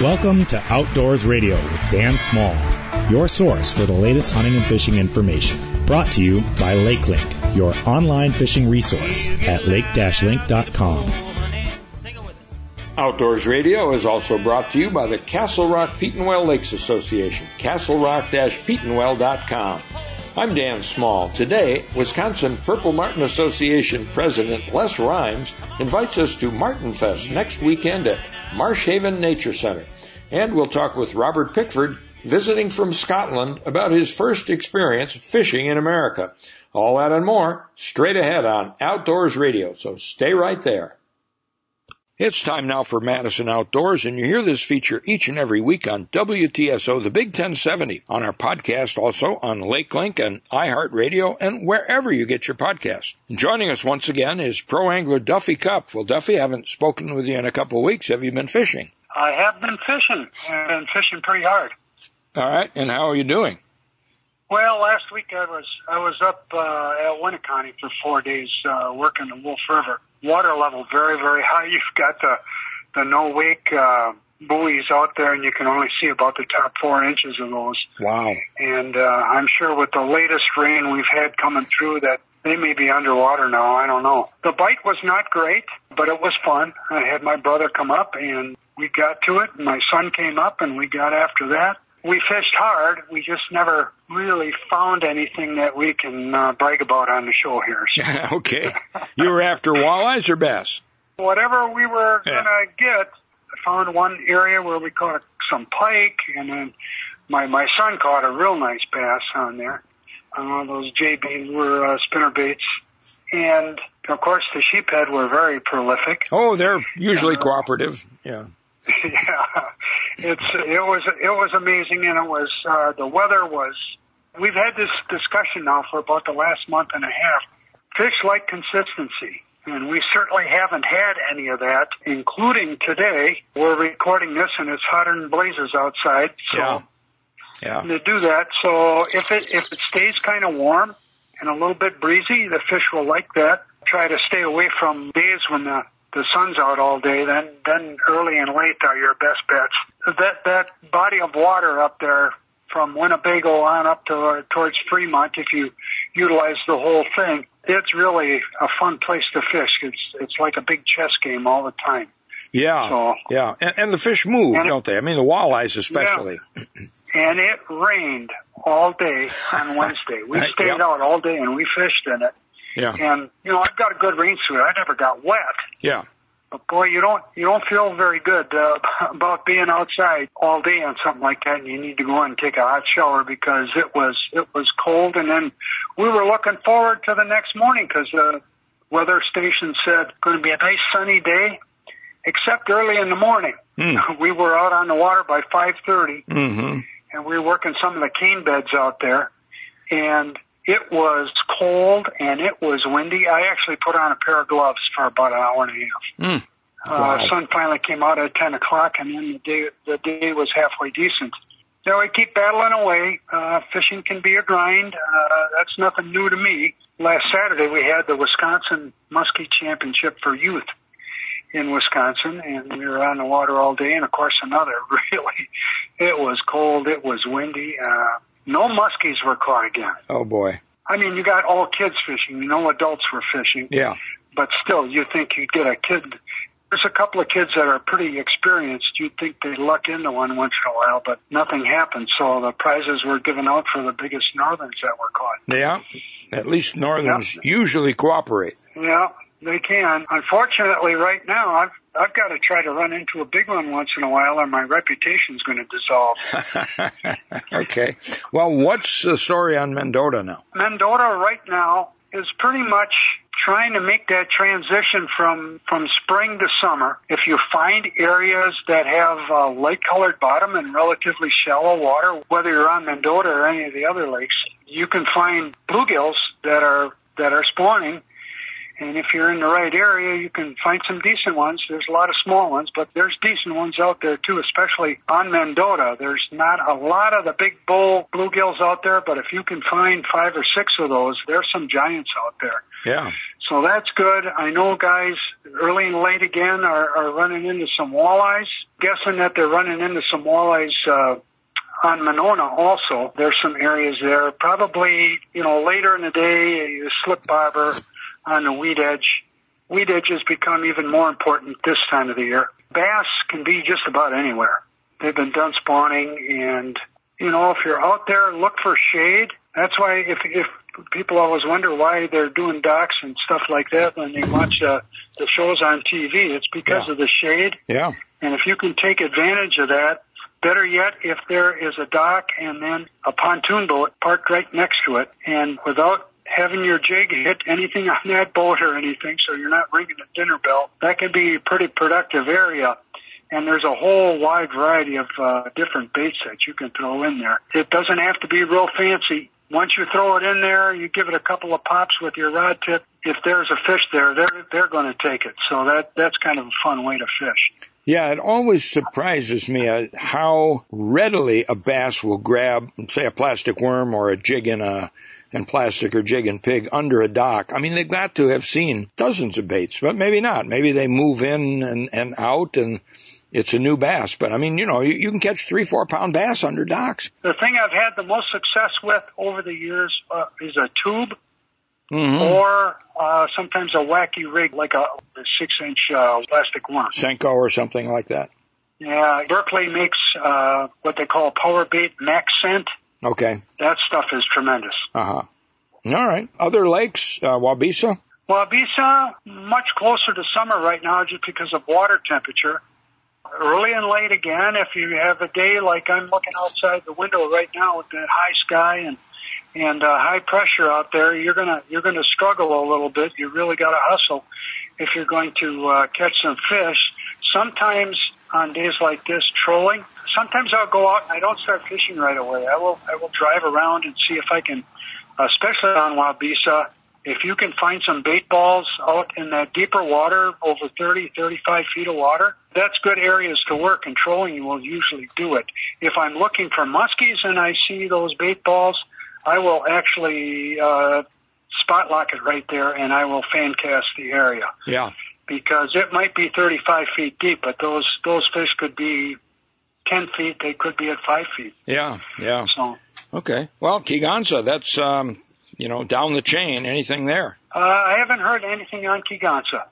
Welcome to Outdoors Radio with Dan Small, your source for the latest hunting and fishing information. Brought to you by LakeLink, your online fishing resource at lake-link.com. Outdoors Radio is also brought to you by the Castle Rock Petenwell Lakes Association, castlerock-petenwell.com. I'm Dan Small. Today, Wisconsin Purple Martin Association President Les Rhines invites us to Martin Fest next weekend at Marsh Haven Nature Center. And we'll talk with Robert Pickford, visiting from Scotland, about his first experience fishing in America. All that and more straight ahead on Outdoors Radio, so stay right there. It's time now for Madison Outdoors, and you hear this feature each and every week on WTSO, the Big 1070, on our podcast, also on LakeLink and iHeartRadio, and wherever you get your podcast. Joining us once again is pro angler Duffy Cup. Well, Duffy, I haven't spoken with you in a couple of weeks. Have you been fishing? I have been fishing. I've been fishing pretty hard. All right, and how are you doing? Well, last week I was I was up uh, at Winneconne for four days uh, working the Wolf River. Water level very very high. You've got the the no wake uh, buoys out there, and you can only see about the top four inches of those. Wow! And uh, I'm sure with the latest rain we've had coming through, that they may be underwater now. I don't know. The bite was not great, but it was fun. I had my brother come up, and we got to it. And my son came up, and we got after that we fished hard. We just never really found anything that we can uh, brag about on the show here. So. okay. You were after walleyes or bass? Whatever we were yeah. gonna get. I found one area where we caught some pike, and then my my son caught a real nice bass on there. Uh, those JB were uh, spinner baits, and of course the sheephead were very prolific. Oh, they're usually uh, cooperative. Yeah. yeah, it's it was it was amazing, and it was uh, the weather was. We've had this discussion now for about the last month and a half. Fish like consistency, and we certainly haven't had any of that, including today. We're recording this, and it's hotter than blazes outside. So yeah. Yeah. to do that, so if it if it stays kind of warm and a little bit breezy, the fish will like that. Try to stay away from days when the the sun's out all day, then then early and late are your best bets. That that body of water up there from Winnebago on up to uh, towards Fremont, if you utilize the whole thing, it's really a fun place to fish. It's it's like a big chess game all the time. Yeah, so, yeah, and, and the fish move, don't they? I mean, the walleyes especially. Yeah. and it rained all day on Wednesday. We stayed yep. out all day and we fished in it. Yeah. And you know, I've got a good rain suit. I never got wet. Yeah. But boy, you don't you don't feel very good uh, about being outside all day on something like that. And you need to go and take a hot shower because it was it was cold. And then we were looking forward to the next morning because the weather station said going to be a nice sunny day, except early in the morning. Mm. We were out on the water by five thirty, mm-hmm. and we were working some of the cane beds out there, and it was cold and it was windy. I actually put on a pair of gloves for about an hour and a half. Mm. Wow. Uh, sun finally came out at 10 o'clock and then the day, the day was halfway decent. So we keep battling away. Uh, fishing can be a grind. Uh, that's nothing new to me. Last Saturday we had the Wisconsin Muskie Championship for youth in Wisconsin and we were on the water all day and of course another really, it was cold. It was windy. Uh, no muskies were caught again. Oh boy. I mean, you got all kids fishing. No adults were fishing. Yeah. But still, you think you'd get a kid. There's a couple of kids that are pretty experienced. You'd think they'd luck into one once in a while, but nothing happened. So the prizes were given out for the biggest northerns that were caught. Yeah. At least northerns yeah. usually cooperate. Yeah, they can. Unfortunately, right now, I've I've got to try to run into a big one once in a while, or my reputation's going to dissolve. okay. Well, what's the story on Mendota now? Mendota right now is pretty much trying to make that transition from from spring to summer. If you find areas that have uh, light colored bottom and relatively shallow water, whether you're on Mendota or any of the other lakes, you can find bluegills that are that are spawning and if you're in the right area, you can find some decent ones. There's a lot of small ones, but there's decent ones out there too, especially on Mendota. There's not a lot of the big bull bluegills out there, but if you can find five or six of those, there's some giants out there. Yeah. So that's good. I know guys early and late again are, are running into some walleyes. Guessing that they're running into some walleyes, uh, on Monona also. There's some areas there. Probably, you know, later in the day, slip bobber on the weed edge. Weed edges become even more important this time of the year. Bass can be just about anywhere. They've been done spawning and, you know, if you're out there, look for shade. That's why if, if people always wonder why they're doing docks and stuff like that when they watch uh, the shows on TV, it's because Yeah. of the shade. Yeah. And if you can take advantage of that, better yet, if there is a dock and then a pontoon boat parked right next to it, and without having your jig hit anything on that boat or anything, so you're not ringing a dinner bell, that can be a pretty productive area. And there's a whole wide variety of uh, different baits that you can throw in there. It doesn't have to be real fancy. Once you throw it in there, you give it a couple of pops with your rod tip. If there's a fish there, they're they're going to take it. So that that's kind of a fun way to fish. Yeah, it always surprises me uh, how readily a bass will grab, say, a plastic worm or a jig in a and plastic or jig and pig under a dock. I mean, they've got to have seen dozens of baits, but maybe not. Maybe they move in and, and out and it's a new bass. But I mean, you know, you, you can catch three, four pound bass under docks. The thing I've had the most success with over the years uh, is a tube Mm-hmm. or uh, sometimes a wacky rig like a, a six inch uh, plastic worm. Senko or something like that. Yeah, Berkley makes uh, what they call power bait max scent. Okay. That stuff is tremendous. Uh huh. All right. Other lakes, uh, Waubesa? Waubesa, much closer to summer right now just because of water temperature. Early and late again, if you have a day like I'm looking outside the window right now with that high sky and and uh, high pressure out there, you're gonna you're gonna struggle a little bit. You really got to hustle if you're going to uh, catch some fish. Sometimes on days like this, trolling. Sometimes I'll go out and I don't start fishing right away. I will I will drive around and see if I can, especially on Waubesa, if you can find some bait balls out in that deeper water, over 30, 35 feet of water, that's good areas to work and trolling you will usually do it. If I'm looking for muskies and I see those bait balls, I will actually, uh, spot lock it right there and I will fan cast the area Yeah. because it might be 35 feet deep, but those, those fish could be 10 feet, they could be at 5 feet. Yeah. Yeah. So, Okay. Well, Kegonsa, that's, um, you know, down the chain. Anything there? uh, I haven't heard anything on Kegonsa.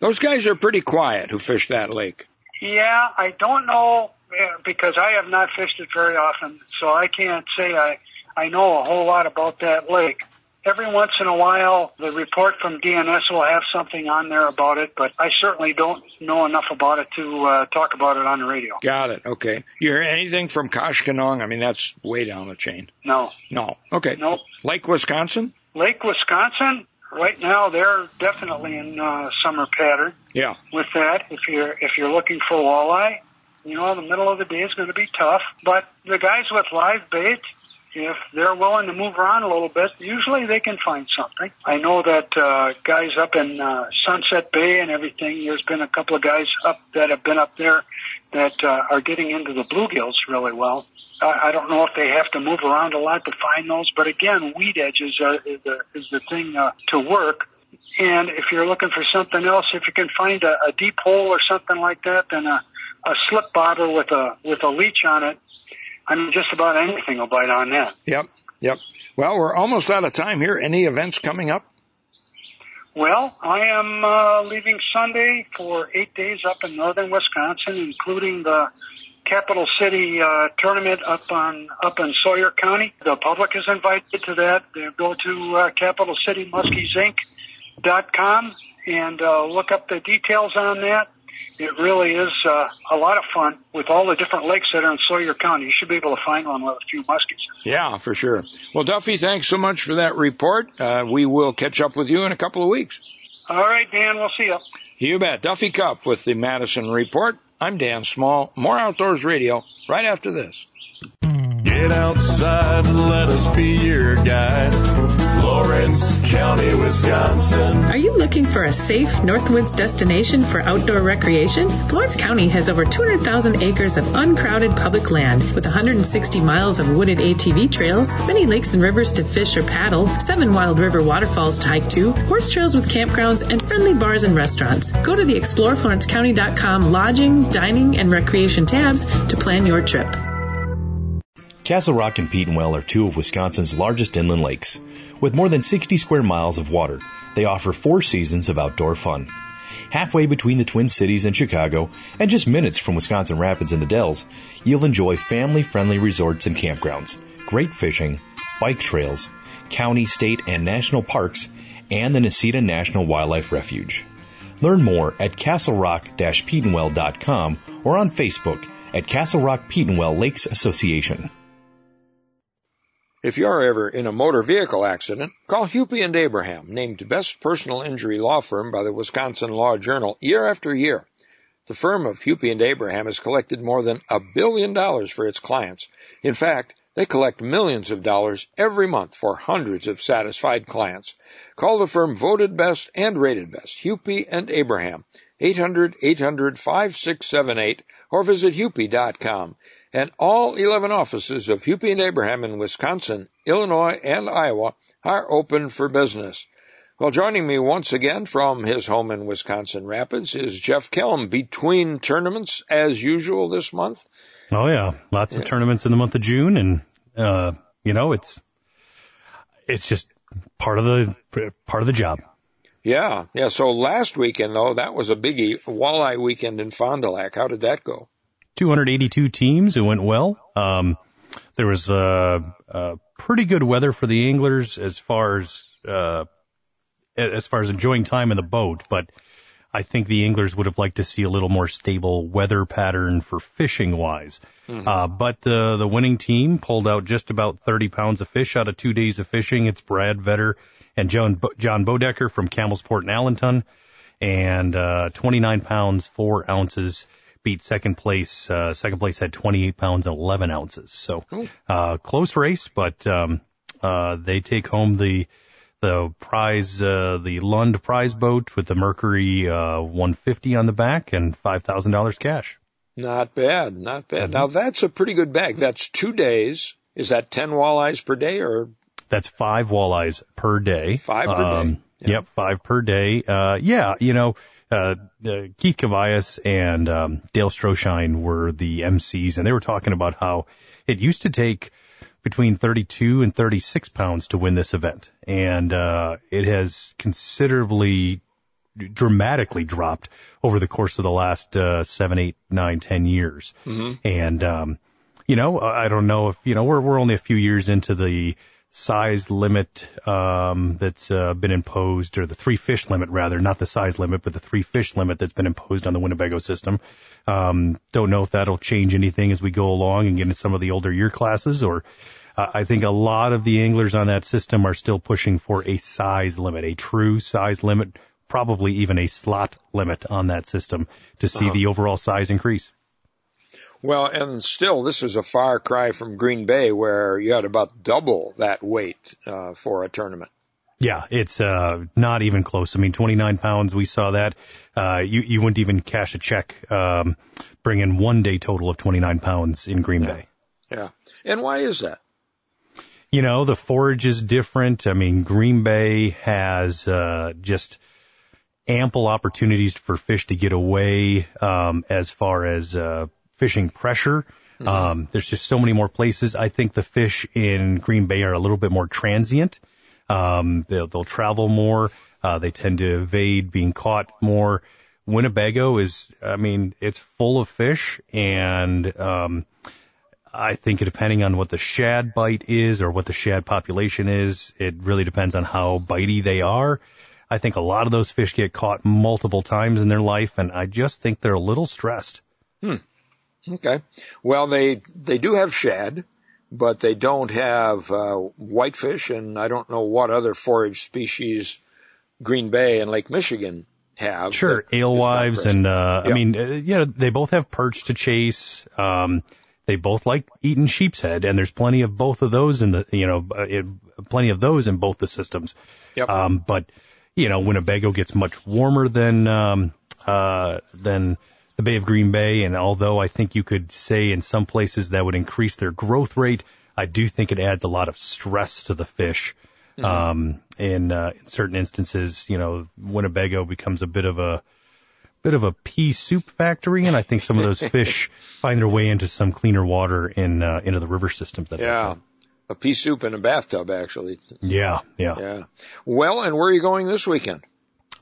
Those guys are pretty quiet who fish that lake. Yeah, I don't know eh, because I have not fished it very often, so I can't say I I know a whole lot about that lake. Every once in a while, the report from DNS will have something on there about it, but I certainly don't know enough about it to uh, talk about it on the radio. Got it. Okay. You hear anything from Koshkonong? I mean, that's way down the chain. No, No. Okay. nope. Lake Wisconsin? Lake Wisconsin, right now they're definitely in uh, summer pattern. Yeah. with that. If you're if you're looking for walleye, you know the middle of the day is going to be tough. But the guys with live bait, if they're willing to move around a little bit, usually they can find something. I know that uh, guys up in uh, Sunset Bay and everything. There's been a couple of guys up that have been up there that uh, are getting into the bluegills really well. I I don't know if they have to move around a lot to find those, but again, weed edges are, is the is the thing uh, to work. And if you're looking for something else, if you can find a, a deep hole or something like that, then a, a slip bobber with a with a leech on it, I mean, just about anything will bite on that. Yep. Yep. Well, we're almost out of time here. Any events coming up? Well, I am uh, leaving Sunday for eight days up in northern Wisconsin, including the Capital City uh, tournament up on up in Sawyer County. The public is invited to that. They go to uh, capitalcitymuskiesinc.com and uh, look up the details on that. It really is uh, a lot of fun with all the different lakes that are in Sawyer County. You should be able to find one with a few muskies. Yeah, for sure. Well, Duffy, thanks so much for that report. Uh, we will catch up with you in a couple of weeks. All right, Dan, we'll see you. You bet. Duffy Cup with the Madison Report. I'm Dan Small. More Outdoors Radio right after this. Get outside and let us be your guide. Florence County, Wisconsin. Are you looking for a safe Northwoods destination for outdoor recreation? Florence County has over 200,000 acres of uncrowded public land with 160 miles of wooded ATV trails, many lakes and rivers to fish or paddle, seven wild river waterfalls to hike to, horse trails with campgrounds, and friendly bars and restaurants. Go to the exploreflorencecounty.com lodging, dining, and recreation tabs to plan your trip. Castle Rock and Petenwell are two of Wisconsin's largest inland lakes. With more than 60 square miles of water, they offer four seasons of outdoor fun. Halfway between the Twin Cities and Chicago, and just minutes from Wisconsin Rapids and the Dells, you'll enjoy family-friendly resorts and campgrounds, great fishing, bike trails, county, state, and national parks, and the Necedah National Wildlife Refuge. Learn more at castlerock-petenwell.com or on Facebook at Castle Rock Lakes Association. If you're ever in a motor vehicle accident, call Hupy and Abraham, named best personal injury law firm by the Wisconsin Law Journal year after year. The firm of Hupy and Abraham has collected more than a billion dollars for its clients. In fact, they collect millions of dollars every month for hundreds of satisfied clients. Call the firm voted best and rated best, Hupy and Abraham, 800-800-5678 or visit hupy.com and all 11 offices of Hupy and Abraham in Wisconsin, Illinois, and Iowa are open for business. Well, joining me once again from his home in Wisconsin Rapids is Jeff Kelm between tournaments as usual this month. Oh yeah, lots of tournaments in the month of June and uh you know, it's it's just part of the part of the job. Yeah, yeah. So last weekend though, that was a biggie, walleye weekend in Fond du Lac. How did that go? 282 teams. It went well. Um, there was uh, uh, pretty good weather for the anglers as far as uh, as far as enjoying time in the boat, but I think the anglers would have liked to see a little more stable weather pattern for fishing wise. Mm-hmm. Uh, but the the winning team pulled out just about 30 pounds of fish out of two days of fishing. It's Brad Vetter and John Bo- John Bodecker from Campbellsport and Allenton, and uh, 29 pounds four ounces beat second place. Uh, second place had 28 pounds and 11 ounces. So, uh, close race, but, um, uh, they take home the, the prize, uh, the Lund prize boat with the Mercury, uh, 150 on the back and $5,000 cash. Not bad, not bad. Mm-hmm. Now that's a pretty good bag. That's two days. Is that 10 walleyes per day or? That's five walleyes per day. Five per um, day. Yeah. Yep, five per day. Uh, yeah, you know, uh, Keith Kavajecz and um, Dale Stroschein were the MCs, and they were talking about how it used to take between 32 and 36 pounds to win this event, and uh, it has considerably, dramatically dropped over the course of the last uh, seven, eight, nine, ten years. Mm-hmm. And um, you know, I don't know if you know we're we're only a few years into the size limit um, that's uh, been imposed, or the three fish limit rather, not the size limit, but the three fish limit that's been imposed on the Winnebago system. Um, don't know if that'll change anything as we go along and get into some of the older year classes, or uh, I think a lot of the anglers on that system are still pushing for a size limit, a true size limit, probably even a slot limit on that system to see uh-huh. the overall size increase. Well, and still, this is a far cry from Green Bay, where you had about double that weight uh, for a tournament. Yeah, it's uh, not even close. I mean, 29 pounds. We saw that. Uh, you you wouldn't even cash a check, um, bring in one day total of 29 pounds in Green yeah. Bay. Yeah, and why is that? You know, the forage is different. I mean, Green Bay has uh, just ample opportunities for fish to get away um, as far as uh, fishing pressure. Mm-hmm. Um, there's just so many more places. I think the fish in Green Bay are a little bit more transient. Um, they'll, they'll travel more. Uh, they tend to evade being caught more. Winnebago is, I mean, it's full of fish and, um, I think depending on what the shad bite is or what the shad population is, it really depends on how bitey they are. I think a lot of those fish get caught multiple times in their life and I just think they're a little stressed. Hmm. Okay. Well, they they do have shad, but they don't have uh, whitefish, and I don't know what other forage species Green Bay and Lake Michigan have. Sure, alewives and uh, yeah. I mean, uh, yeah, they both have perch to chase. Um, they both like eating sheep's head, and there's plenty of both of those in the, you know, uh, in, plenty of those in both the systems. Yep. Um, but you know, Winnebago gets much warmer than um, uh, than the Bay of Green Bay, and although I think you could say in some places that would increase their growth rate, I do think it adds a lot of stress to the fish. Mm-hmm. Um, in, uh, in certain instances, you know, Winnebago becomes a bit of a bit of a pea soup factory, and I think some of those fish find their way into some cleaner water in uh, into the river systems. That Yeah. A pea soup in a bathtub, actually. yeah, yeah. Yeah. Well, and where are you going this weekend?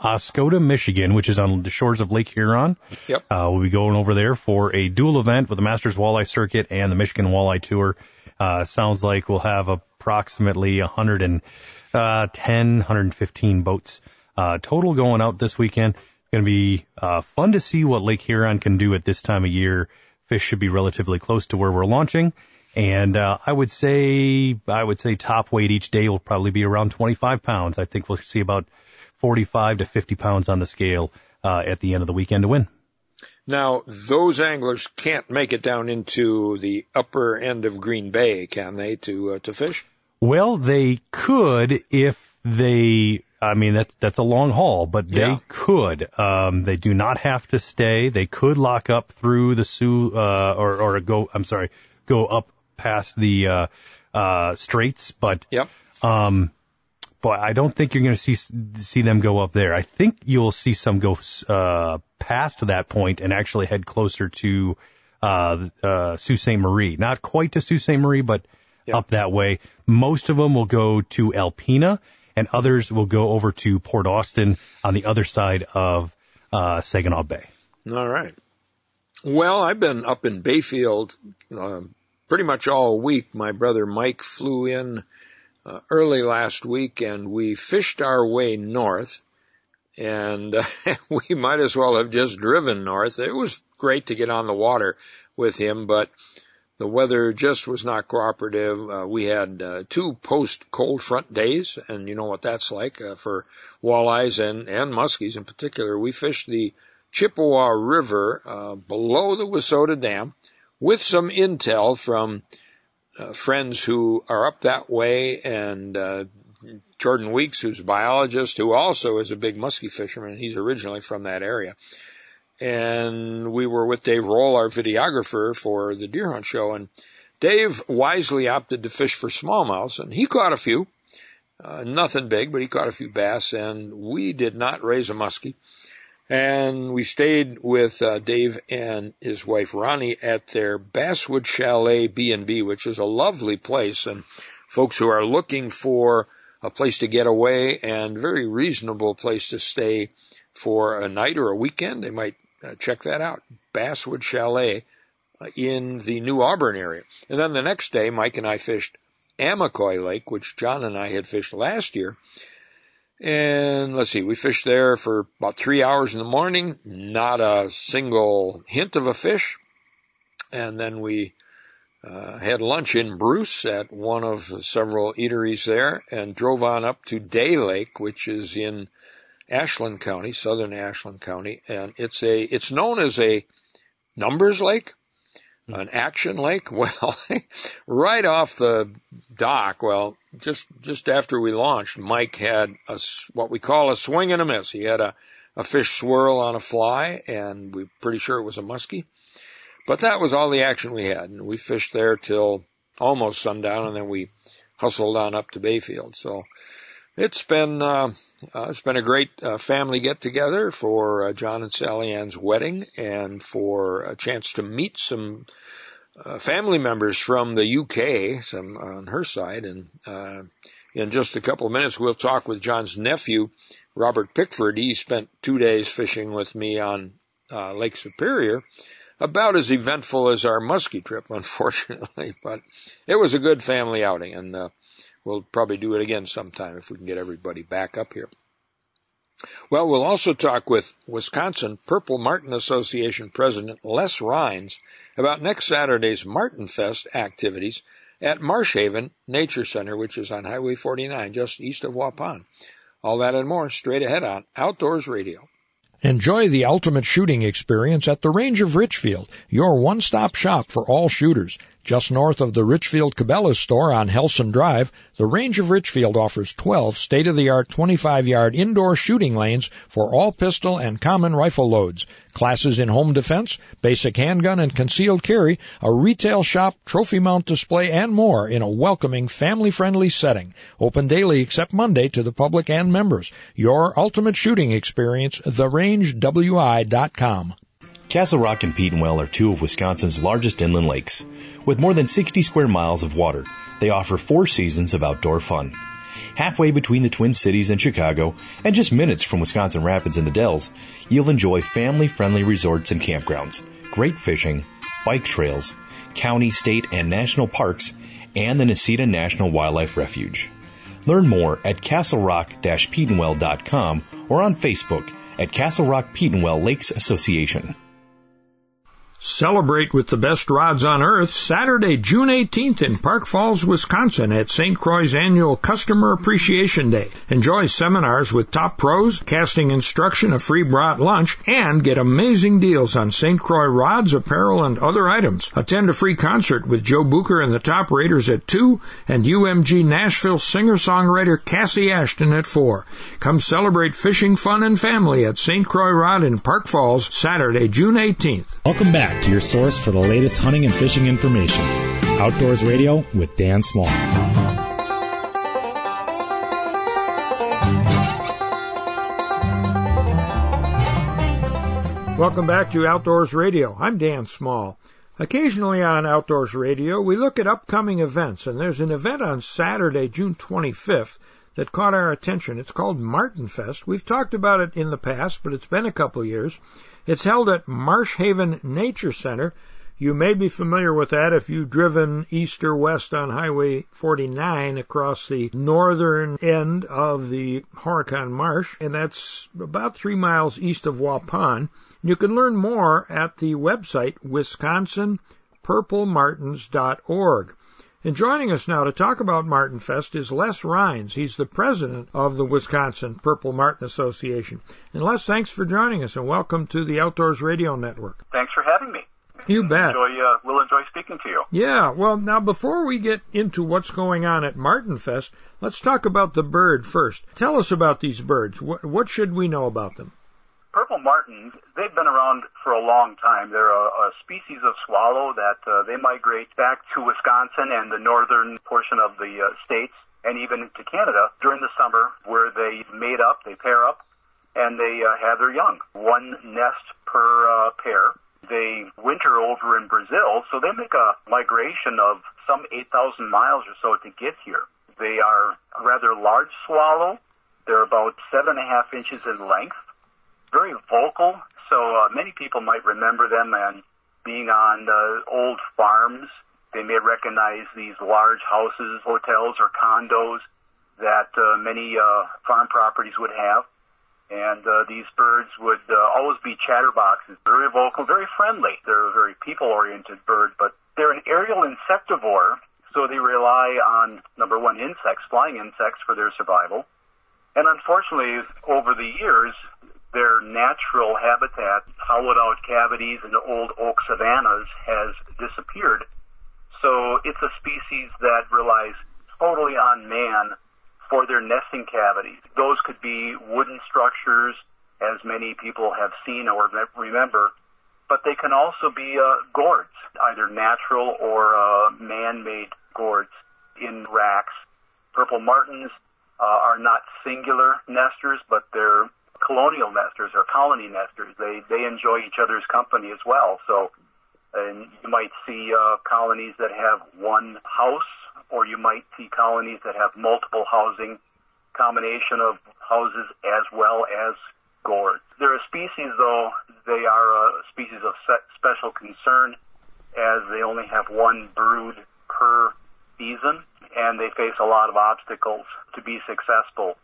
Oscoda, Michigan, which is on the shores of Lake Huron. Yep. Uh, we'll be going over there for a dual event with the Masters Walleye Circuit and the Michigan Walleye Tour. Uh, sounds like we'll have approximately 110, 115 boats uh, total going out this weekend. It's going to be uh, fun to see what Lake Huron can do at this time of year. Fish should be relatively close to where we're launching. And uh, I would say, I would say top weight each day will probably be around 25 pounds. I think we'll see about 45 to 50 pounds on the scale uh, at the end of the weekend to win. Now, those anglers can't make it down into the upper end of Green Bay, can they, to uh, to fish? Well, they could if they. I mean, that's that's a long haul, but they Yeah. could. Um, they do not have to stay. They could lock up through the Soo, uh, or or go. I'm sorry, go up past the uh, uh, straits, but Yep. um, but I don't think you're going to see see them go up there. I think you'll see some go uh, past that point and actually head closer to uh, uh, Sault Ste. Marie. Not quite to Sault Ste. Marie, but Yeah. up that way. Most of them will go to Alpena, and others will go over to Port Austin on the other side of uh, Saginaw Bay. All right. Well, I've been up in Bayfield uh, pretty much all week. My brother Mike flew in uh, early last week, and we fished our way north. And uh, we might as well have just driven north. It was great to get on the water with him, but the weather just was not cooperative. Uh, we had uh, two post cold front days, and you know what that's like uh, for walleyes and and muskies in particular. We fished the Chippewa River uh, below the Wissota Dam with some intel from uh, friends who are up that way and uh, Jordan Weeks, who's a biologist, who also is a big muskie fisherman. He's originally from that area. And we were with Dave Roll, our videographer for the deer hunt show. And Dave wisely opted to fish for smallmouths and he caught a few. Uh, nothing big, but he caught a few bass and we did not raise a muskie. And we stayed with uh, Dave and his wife Ronnie at their Basswood Chalet B&B, which is a lovely place. And folks who are looking for a place to get away and very reasonable place to stay for a night or a weekend, they might uh, check that out. Basswood Chalet uh, in the New Auburn area. And then the next day, Mike and I fished Amacoy Lake, which John and I had fished last year. And let's see, we fished there for about three hours in the morning, not a single hint of a fish. And then we uh, had lunch in Bruce at one of several eateries there and drove on up to Day Lake, which is in Ashland County, southern Ashland County. And it's a, it's known as a numbers lake, an action lake. Well, right off the dock, well, just, just after we launched, Mike had a, what we call a swing and a miss. He had a, a fish swirl on a fly and we're pretty sure it was a muskie. But that was all the action we had. And we fished there till almost sundown and then we hustled on up to Bayfield. So it's been, uh, uh, it's been a great uh, family get together for uh, John and Sally Ann's wedding and for a chance to meet some uh, family members from the UK, some on her side. And uh, in just a couple of minutes, we'll talk with John's nephew, Robert Pickford. He spent two days fishing with me on uh, Lake Superior. About as eventful as our muskie trip, unfortunately, but it was a good family outing, and uh, we'll probably do it again sometime if we can get everybody back up here. Well, we'll also talk with Wisconsin Purple Martin Association President Les Rhines about next Saturday's Martin Fest activities at Marsh Haven Nature Center, which is on Highway 49, just east of Waupun. All that and more straight ahead on Outdoors Radio. Enjoy the ultimate shooting experience at the Range of Richfield, your one-stop shop for all shooters. Just north of the Richfield Cabela's store on Helson Drive, the Range of Richfield offers 12 state-of-the-art 25-yard indoor shooting lanes for all pistol and common rifle loads. Classes in home defense, basic handgun and concealed carry, a retail shop, trophy mount display, and more in a welcoming, family-friendly setting. Open daily except Monday to the public and members. Your ultimate shooting experience, therangewi.com. Castle Rock and Petenwell are two of Wisconsin's largest inland lakes. With more than 60 square miles of water, they offer four seasons of outdoor fun. Halfway between the Twin Cities and Chicago, and just minutes from Wisconsin Rapids and the Dells, you'll enjoy family-friendly resorts and campgrounds, great fishing, bike trails, county, state, and national parks, and the Necedah National Wildlife Refuge. Learn more at castlerock-petenwell.com or on Facebook at Castle Rock Petenwell Lakes Association. Celebrate with the best rods on earth Saturday, June 18th in Park Falls, Wisconsin at St. Croix's annual Customer Appreciation Day. Enjoy seminars with top pros, casting instruction, a free brought lunch, and get amazing deals on St. Croix rods, apparel, and other items. Attend a free concert with Joe Booker and the Top Raiders at 2 and UMG Nashville singer-songwriter Cassie Ashton at 4. Come celebrate fishing fun and family at St. Croix Rod in Park Falls Saturday, June 18th. Welcome back to your source for the latest hunting and fishing information. Outdoors Radio with Dan Small. Welcome back to Outdoors Radio. I'm Dan Small. Occasionally on Outdoors Radio, we look at upcoming events, and there's an event on Saturday, June 25th, that caught our attention. It's called Martin Fest. We've talked about it in the past, but it's been a couple years. It's held at Marsh Haven Nature Center. You may be familiar with that if you've driven east or west on Highway 49 across the northern end of the Horicon Marsh, and that's about three miles east of Waupun. You can learn more at the website wisconsinpurplemartins.org. And joining us now to talk about Martin Fest is Les Rhines. He's the president of the Wisconsin Purple Martin Association. And Les, thanks for joining us and welcome to the Outdoors Radio Network. Thanks for having me. You bet. Enjoy, uh, we'll enjoy speaking to you. Yeah, well, now before we get into what's going on at Martin Fest, let's talk about the bird first. Tell us about these birds. What, what should we know about them? Purple martins, they've been around for a long time. They're a, a species of swallow that uh, they migrate back to Wisconsin and the northern portion of the uh, states and even to Canada during the summer where they mate up, they pair up, and they uh, have their young. One nest per uh, pair. They winter over in Brazil, so they make a migration of some 8,000 miles or so to get here. They are a rather large swallow. They're about seven and a half inches in length very vocal. So uh, many people might remember them and being on uh, old farms. They may recognize these large houses, hotels, or condos that uh, many uh, farm properties would have. And uh, these birds would uh, always be chatterboxes, very vocal, very friendly. They're a very people-oriented bird, but they're an aerial insectivore, so they rely on number one insects, flying insects, for their survival. And unfortunately, over the years, their natural habitat, hollowed out cavities and old oak savannas, has disappeared. So it's a species that relies totally on man for their nesting cavities. Those could be wooden structures, as many people have seen or remember, but they can also be uh, gourds, either natural or uh, man-made gourds in racks. Purple martins uh, are not singular nesters, but they're colonial nesters or colony nesters. They they enjoy each other's company as well. So, and you might see uh, colonies that have one house, or you might see colonies that have multiple housing, combination of houses as well as gourds. They're a species, though they are a species of special concern, as they only have one brood per season, and they face a lot of obstacles to be successful.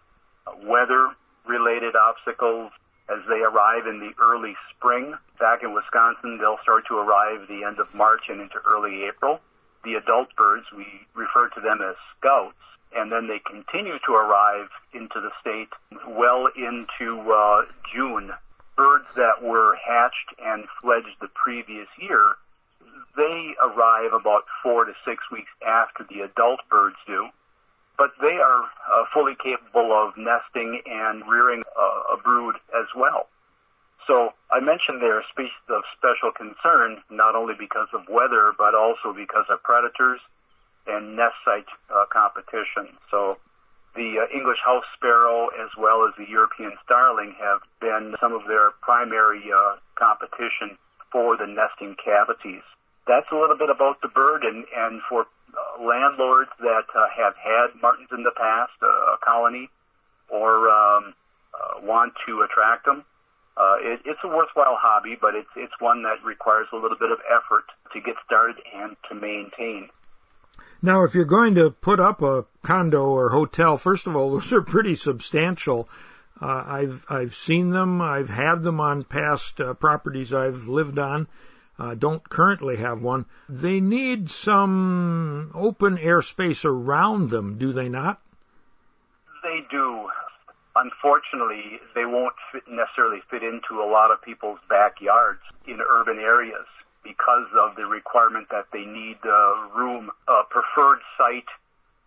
Weather related obstacles as they arrive in the early spring. Back in Wisconsin, they'll start to arrive the end of March and into early April. The adult birds, we refer to them as scouts, and then they continue to arrive into the state well into uh, June. Birds that were hatched and fledged the previous year, they arrive about four to six weeks after the adult birds do. But they are uh, fully capable of nesting and rearing uh, a brood as well. So I mentioned they're a species of special concern, not only because of weather, but also because of predators and nest site uh, competition. So the uh, English house sparrow as well as the European starling have been some of their primary uh, competition for the nesting cavities. That's a little bit about the bird and, and for landlords that uh, have had martins in the past, uh, a colony, or um, uh, want to attract them, uh, it, it's a worthwhile hobby, but it's it's one that requires a little bit of effort to get started and to maintain. Now, if you're going to put up a condo or hotel, first of all, those are pretty substantial. Uh, I've I've seen them. I've had them on past uh, properties I've lived on. Uh, don't currently have one. They need some open air space around them, do they not? They do unfortunately, they won't fit, necessarily fit into a lot of people's backyards in urban areas because of the requirement that they need uh, room. A preferred site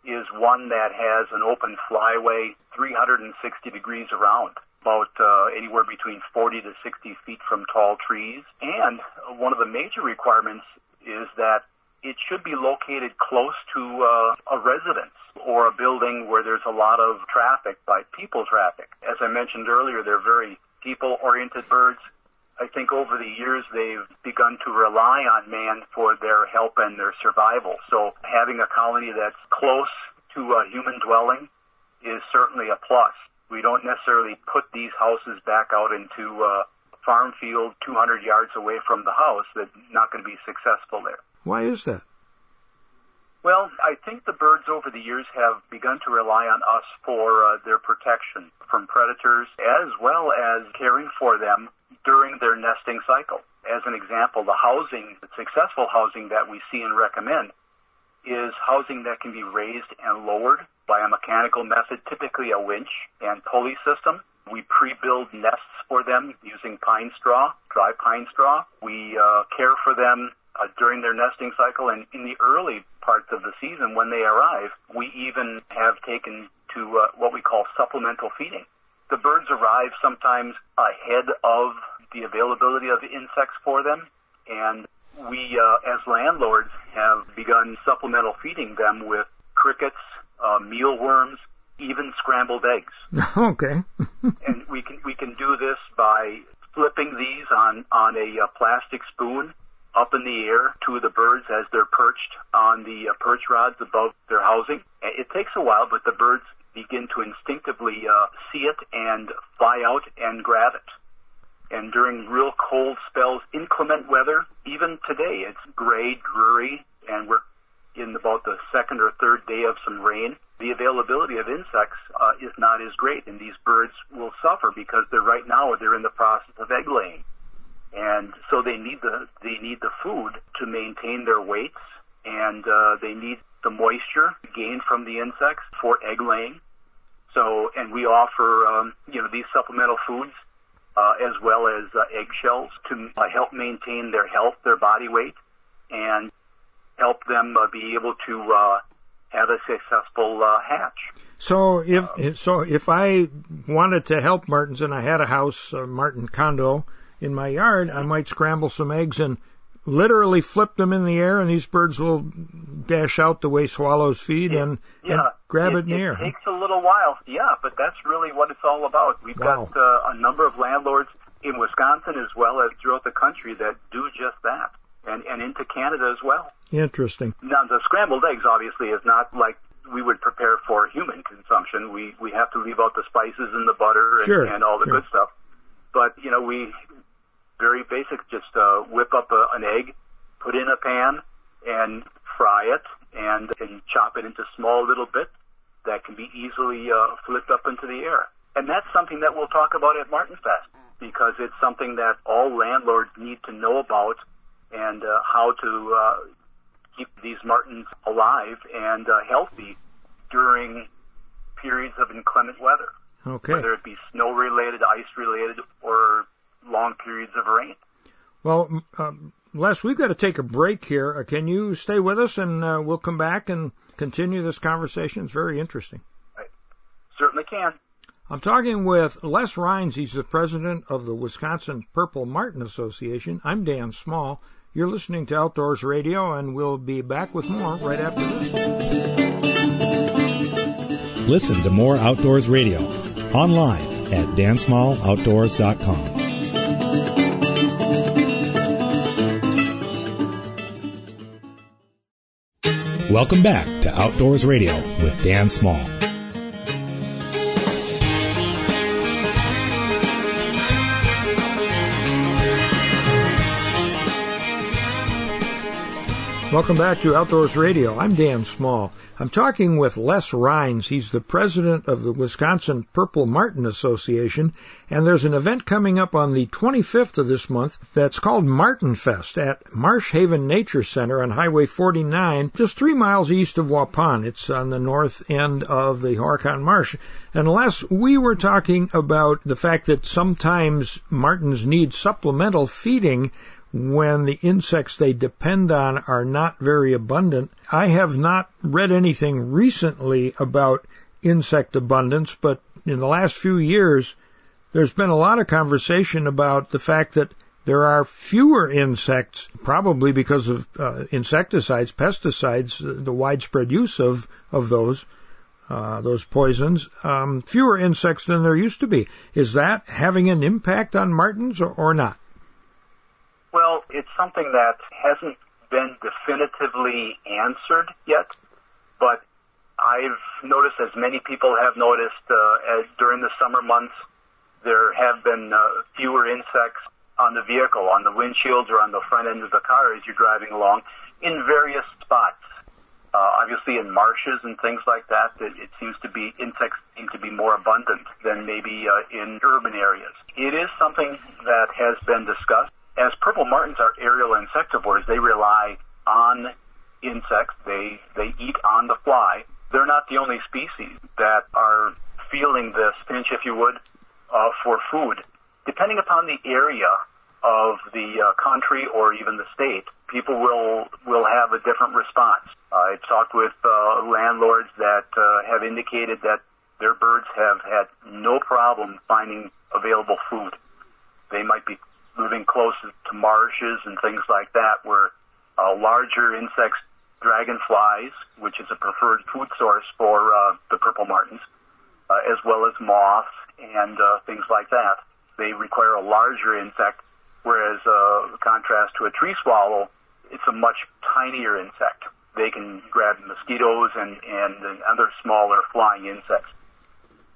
is one that has an open flyway 360 degrees around about uh, anywhere between 40 to 60 feet from tall trees. And one of the major requirements is that it should be located close to uh, a residence or a building where there's a lot of traffic by people traffic. As I mentioned earlier, they're very people oriented birds. I think over the years they've begun to rely on man for their help and their survival. So having a colony that's close to a human dwelling is certainly a plus. We don't necessarily put these houses back out into a farm field 200 yards away from the house They're not going to be successful there. Why is that? Well, I think the birds over the years have begun to rely on us for uh, their protection from predators as well as caring for them during their nesting cycle. As an example, the housing, the successful housing that we see and recommend is housing that can be raised and lowered by a mechanical method, typically a winch and pulley system. We pre-build nests for them using pine straw, dry pine straw. We uh, care for them uh, during their nesting cycle and in the early parts of the season when they arrive, we even have taken to uh, what we call supplemental feeding. The birds arrive sometimes ahead of the availability of insects for them, and we, uh, as landlords, have begun supplemental feeding them with crickets, uh, mealworms, even scrambled eggs. okay. and we can we can do this by flipping these on on a, a uh, plastic spoon up in the air to the birds as they're perched on the uh, perch rods above their housing. It takes a while, but the birds begin to instinctively uh, see it and fly out and grab it. And during real cold spells, inclement weather, even today, it's gray, dreary, and we're in about the second or third day of some rain. The availability of insects uh, is not as great, and these birds will suffer because they're right now they're in the process of egg laying and so they need the they need the food to maintain their weights, and uh, they need the moisture gained from the insects for egg laying. So, and we offer um, you know these supplemental foods uh, as well as uh, eggshells to uh, help maintain their health, their body weight, and help them uh, be able to uh, have a successful uh, hatch. So if um, so, if I wanted to help martins and I had a house, a martin condo, in my yard, I might scramble some eggs and literally flip them in the air, and these birds will dash out the way swallows feed and, yeah, and grab it, it in the it air. It takes a little while, yeah, but that's really what it's all about. We've wow. got uh, a number of landlords in Wisconsin as well as throughout the country that do just that, and and into Canada as well. Interesting. Now the scrambled eggs obviously is not like we would prepare for human consumption. We we have to leave out the spices and the butter and, sure, and all the sure. good stuff. But you know we very basic. Just uh, whip up a, an egg, put in a pan, and fry it, and, and chop it into small little bits that can be easily uh, flipped up into the air. And that's something that we'll talk about at Martin Fest because it's something that all landlords need to know about and uh, how to uh, keep these martins alive and uh, healthy during periods of inclement weather. Okay. Whether it be snow related, ice related, or long periods of rain. Well, um, Les, we've got to take a break here. Uh, can you stay with us and uh, we'll come back and continue this conversation? It's very interesting. I certainly can. I'm talking with Les Rhines. He's the president of the Wisconsin Purple Martin Association. I'm Dan Small. You're listening to Outdoors Radio, and we'll be back with more right after this. Listen to more Outdoors Radio online at dansmalloutdoors.com. Welcome back to Outdoors Radio with Dan Small. Welcome back to Outdoors Radio. I'm Dan Small. I'm talking with Les Rhines. He's the president of the Wisconsin Purple Martin Association, and there's an event coming up on the 25th of this month that's called Martin Fest at Marsh Haven Nature Center on Highway 49, just three miles east of Waupun. It's on the north end of the Horicon Marsh. And Les, we were talking about the fact that sometimes martins need supplemental feeding when the insects they depend on are not very abundant. I have not read anything recently about insect abundance, but in the last few years, there's been a lot of conversation about the fact that there are fewer insects, probably because of uh, insecticides, pesticides, the widespread use of, of those, uh, those poisons, um, fewer insects than there used to be. Is that having an impact on martins or, or not? Well, it's something that hasn't been definitively answered yet, but I've noticed, as many people have noticed, uh, as during the summer months, there have been uh, fewer insects on the vehicle, on the windshields, or on the front end of the car as you're driving along, in various spots. Uh, obviously, in marshes and things like that, it, it seems to be insects seem to be more abundant than maybe uh, in urban areas. It is something that has been discussed as purple martins are aerial insectivores, they rely on insects. They they eat on the fly. They're not the only species that are feeling this pinch, if you would, uh, for food. Depending upon the area of the uh, country or even the state, people will will have a different response. I've talked with uh, landlords that uh, have indicated that their birds have had no problem finding available food. They might be moving closer to marshes and things like that where uh, larger insects, dragonflies, which is a preferred food source for uh, the purple martins, uh, as well as moths and uh, things like that. They require a larger insect, whereas uh, contrast to a tree swallow, it's a much tinier insect. They can grab mosquitoes and, and, other smaller flying insects.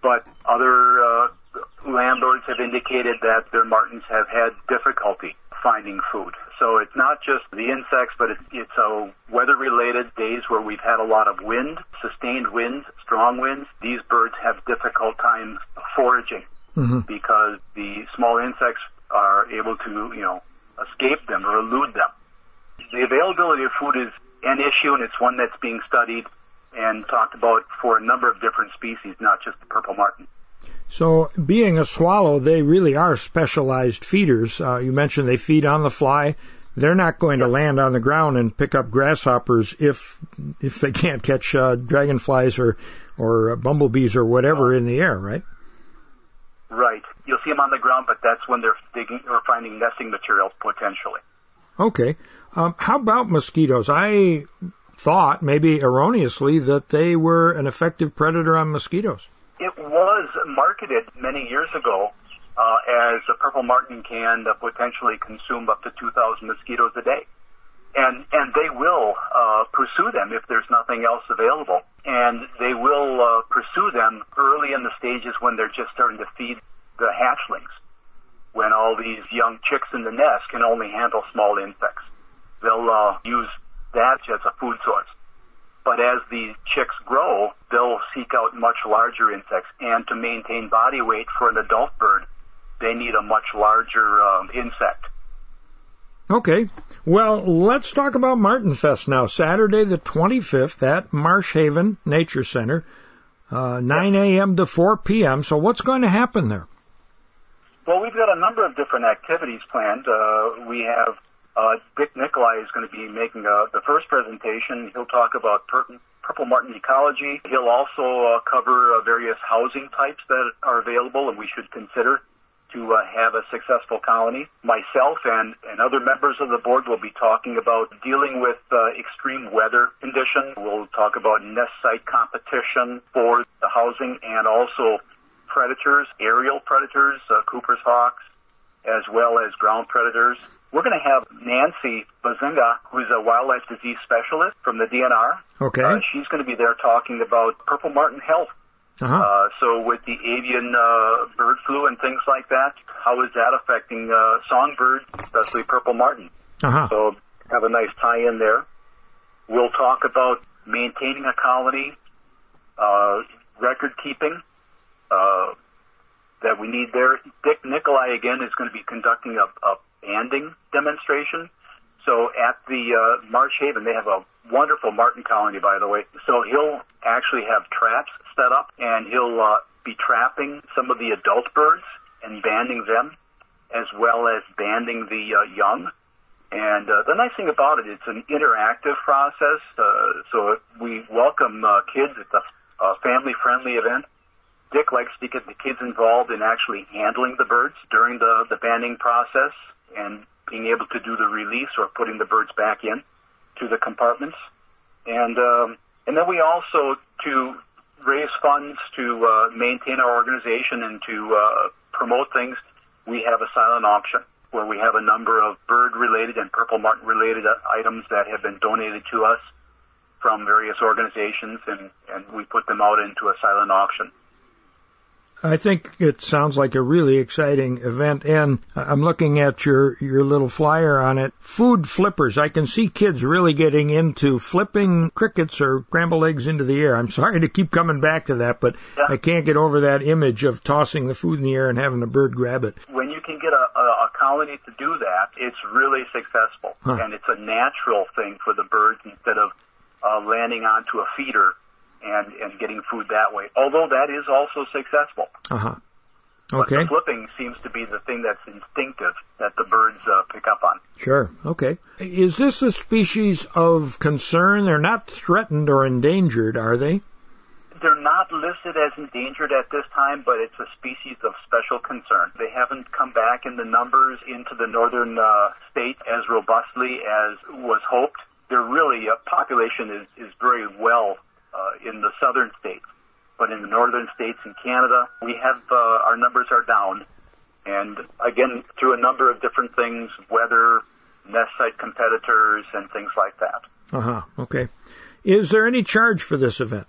But other uh, landlords have indicated that their martins have had difficulty finding food. So it's not just the insects, but it's, it's a weather-related days where we've had a lot of wind, sustained winds, strong winds. These birds have difficult times foraging mm-hmm. because the small insects are able to, you know, escape them or elude them. The availability of food is an issue, and it's one that's being studied and talked about for a number of different species, not just the purple martin. So, being a swallow, they really are specialized feeders. Uh, you mentioned they feed on the fly. They're not going to land on the ground and pick up grasshoppers if if they can't catch uh, dragonflies or or uh, bumblebees or whatever in the air, right? Right. You'll see them on the ground, but that's when they're digging or finding nesting materials potentially. Okay. Um, how about mosquitoes? I thought, maybe erroneously, that they were an effective predator on mosquitoes. It was marketed many years ago uh, as a purple martin can uh, potentially consume up to 2,000 mosquitoes a day. And, and they will uh, pursue them if there's nothing else available. And they will uh, pursue them early in the stages when they're just starting to feed the hatchlings, when all these young chicks in the nest can only handle small insects. They'll uh, use that as a food source. But as the chicks grow, they'll seek out much larger insects. And to maintain body weight for an adult bird, they need a much larger um, insect. Okay. Well, let's talk about Martin Fest now. Saturday the 25th at Marsh Haven Nature Center, uh, 9 a.m. to 4 p.m. So what's going to happen there? Well, we've got a number of different activities planned. Uh, we have uh, Dick Nikolai is going to be making uh, the first presentation. He'll talk about per- purple martin ecology. He'll also uh, cover uh, various housing types that are available and we should consider to uh, have a successful colony. Myself and, and other members of the board will be talking about dealing with uh, extreme weather conditions. We'll talk about nest site competition for the housing and also predators, aerial predators, Cooper's hawks, as well as ground predators. We're going to have Nancy Businga, who's a wildlife disease specialist from the DNR. Okay. Uh, she's going to be there talking about purple martin health. Uh-huh. Uh, so with the avian uh, bird flu and things like that, how is that affecting uh, songbirds, especially purple martin? Uh-huh. So have a nice tie-in there. We'll talk about maintaining a colony, uh, record keeping uh, that we need there. Dick Nikolai again is going to be conducting a, a banding demonstration. So at the uh, Marsh Haven, they have a wonderful martin colony, by the way. So he'll actually have traps set up, and he'll uh, be trapping some of the adult birds and banding them, as well as banding the uh, young. And uh, the nice thing about it, it's an interactive process. Uh, so we welcome uh, kids. It's a, a family-friendly event. Dick likes to get the kids involved in actually handling the birds during the, the banding process and being able to do the release or putting the birds back in to the compartments. And um, and then we also to raise funds to uh, maintain our organization and to uh, promote things. We have a silent auction where we have a number of bird-related and purple martin-related items that have been donated to us from various organizations, and, and we put them out into a silent auction. I think it sounds like a really exciting event, and I'm looking at your your little flyer on it. Food flippers. I can see kids really getting into flipping crickets or scrambled eggs into the air. I'm sorry to keep coming back to that, but Yeah. I can't get over that image of tossing the food in the air and having a bird grab it. When you can get a, a, a colony to do that, it's really successful, Huh. and it's a natural thing for the birds instead of uh, landing onto a feeder and and getting food that way. Although that is also successful. Uh huh. But Okay. the flipping seems to be the thing that's instinctive that the birds uh, pick up on. Sure. Okay. Is this a species of concern? They're not threatened or endangered, are they? They're not listed as endangered at this time, but it's a species of special concern. They haven't come back in the numbers into the northern uh, states as robustly as was hoped. Their really uh, population is, is very well uh, in the southern states, but in the northern states and Canada, we have uh, our numbers are down. And again, through a number of different things, weather, nest site competitors, and things like that. Uh huh. Okay. Is there any charge for this event?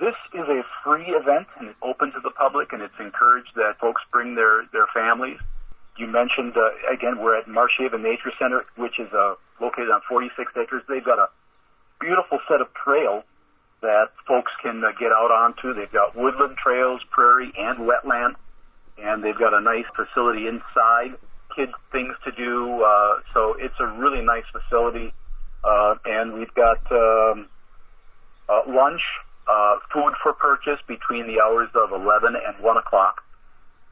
This is a free event and it's open to the public and it's encouraged that folks bring their, their families. You mentioned, uh, again, we're at Marsh Haven Nature Center, which is uh, located on 46 acres. They've got a beautiful set of trails that folks can uh, get out onto. They've got woodland trails, prairie, and wetland. And they've got a nice facility inside, kids things to do. Uh, so it's a really nice facility. Uh, and we've got um, uh, lunch, uh, food for purchase between the hours of 11 and 1 o'clock